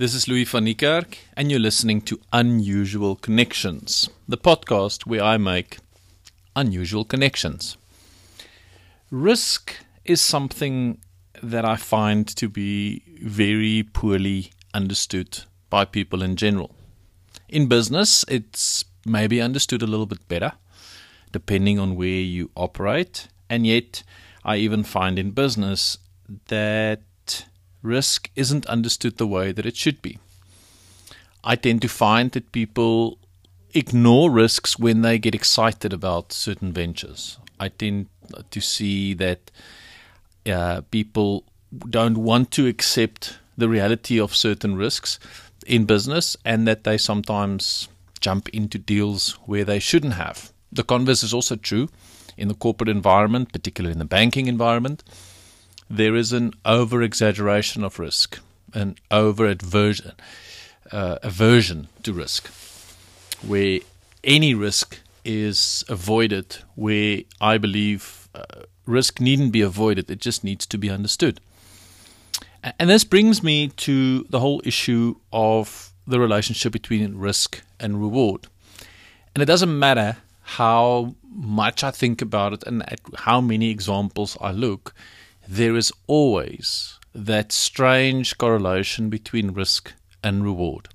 This is Louis van Niekerk, and you're listening to Unusual Connections, the podcast where I make unusual connections. Risk is something that I find to be very poorly understood by people in general. In business, it's maybe understood a little bit better, depending on where you operate, and yet I even find in business that risk isn't understood the way that it should be. I tend to find that people ignore risks when they get excited about certain ventures. I tend to see that uh, people don't want to accept the reality of certain risks in business and that they sometimes jump into deals where they shouldn't have. The converse is also true in the corporate environment, particularly in the banking environment there is an over exaggeration of risk, an over aversion, uh, aversion to risk, where any risk is avoided, where I believe uh, risk needn't be avoided, it just needs to be understood. And this brings me to the whole issue of the relationship between risk and reward. And it doesn't matter how much I think about it and at how many examples I look, there is always that strange correlation between risk and reward.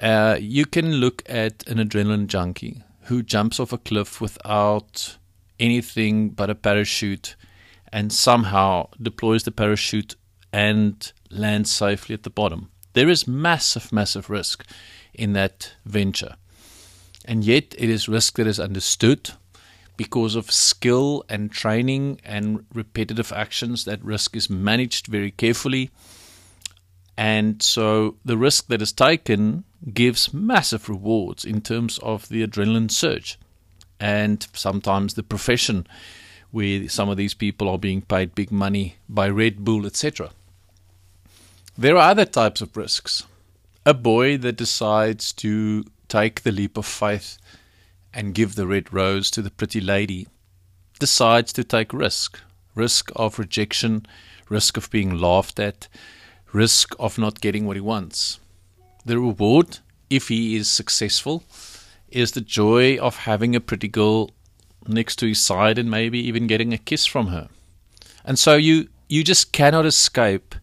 Uh, you can look at an adrenaline junkie who jumps off a cliff without anything but a parachute and somehow deploys the parachute and lands safely at the bottom. There is massive, massive risk in that venture. And yet, it is risk that is understood because of skill and training and repetitive actions, that risk is managed very carefully. And so the risk that is taken gives massive rewards in terms of the adrenaline surge and sometimes the profession where some of these people are being paid big money by Red Bull, etc. There are other types of risks. A boy that decides to take the leap of faith and give the red rose to the pretty lady, decides to take risk risk of rejection, risk of being laughed at, risk of not getting what he wants. The reward, if he is successful, is the joy of having a pretty girl next to his side and maybe even getting a kiss from her. And so you you just cannot escape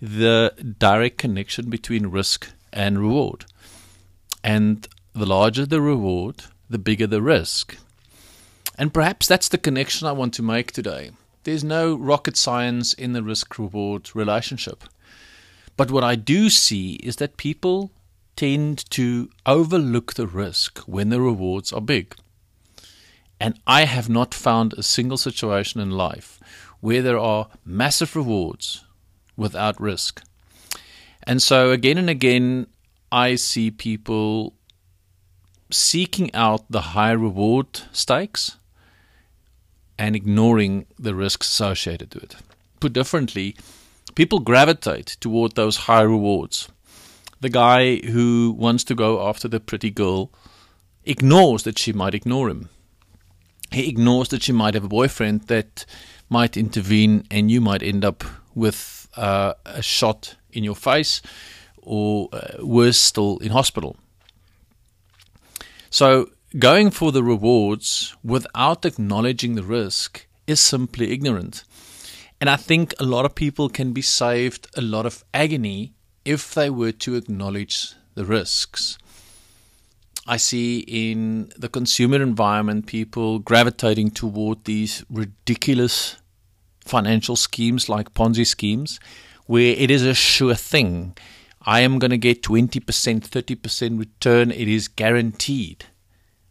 the direct connection between risk and reward. And the larger the reward, the bigger the risk. And perhaps that's the connection I want to make today. There's no rocket science in the risk reward relationship. But what I do see is that people tend to overlook the risk when the rewards are big. And I have not found a single situation in life where there are massive rewards without risk. And so, again and again, I see people seeking out the high reward stakes and ignoring the risks associated with it. Put differently, people gravitate toward those high rewards. The guy who wants to go after the pretty girl ignores that she might ignore him. He ignores that she might have a boyfriend that might intervene and you might end up with uh, a shot in your face or uh, worse still in hospital. So, going for the rewards without acknowledging the risk is simply ignorant. And I think a lot of people can be saved a lot of agony if they were to acknowledge the risks. I see in the consumer environment people gravitating toward these ridiculous financial schemes like Ponzi schemes, where it is a sure thing I am going to get 20%, 30% return. It is guaranteed.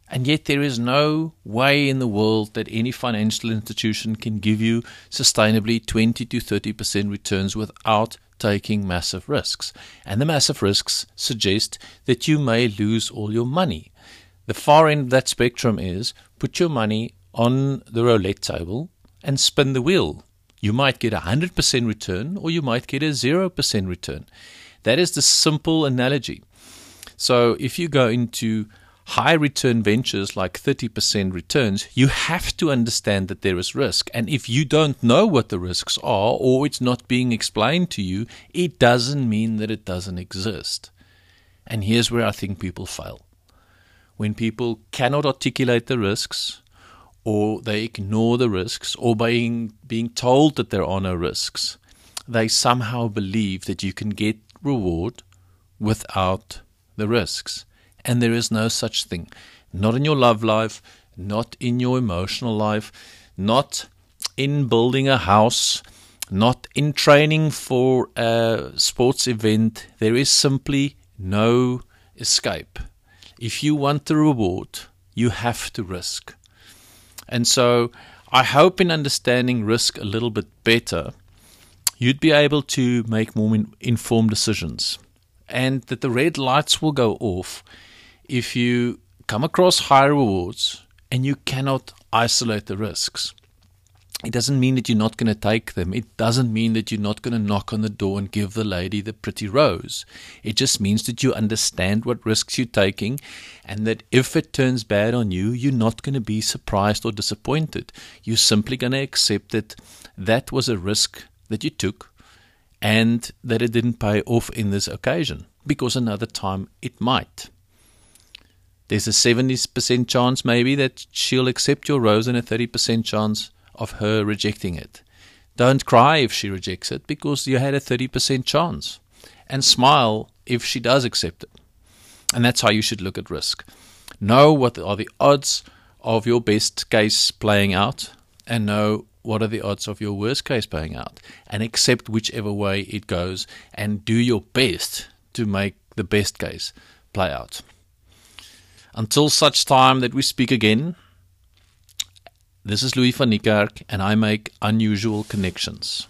And yet, there is no way in the world that any financial institution can give you sustainably 20 to 30% returns without taking massive risks. And the massive risks suggest that you may lose all your money. The far end of that spectrum is put your money on the roulette table and spin the wheel. You might get a 100% return or you might get a 0% return. That is the simple analogy. So if you go into high return ventures like 30% returns, you have to understand that there is risk. And if you don't know what the risks are or it's not being explained to you, it doesn't mean that it doesn't exist. And here's where I think people fail. When people cannot articulate the risks, or they ignore the risks, or being being told that there are no risks, they somehow believe that you can get reward without the risks. And there is no such thing. Not in your love life, not in your emotional life, not in building a house, not in training for a sports event. There is simply no escape. If you want the reward, you have to risk. And so I hope in understanding risk a little bit better, you'd be able to make more informed decisions and that the red lights will go off if you come across high rewards and you cannot isolate the risks. It doesn't mean that you're not going to take them. It doesn't mean that you're not going to knock on the door and give the lady the pretty rose. It just means that you understand what risks you're taking and that if it turns bad on you, you're not going to be surprised or disappointed. You're simply going to accept that that was a risk that you took and that it didn't pay off in this occasion because another time it might. There's a 70% chance maybe that she'll accept your rose and a 30% chance of her rejecting it. Don't cry if she rejects it because you had a 30% chance. And smile if she does accept it. And that's how you should look at risk. Know what are the odds of your best case playing out and know what are the odds of your worst case playing out and accept whichever way it goes and do your best to make the best case play out. Until such time that we speak again, this is Louis van Niekerk and I make unusual connections.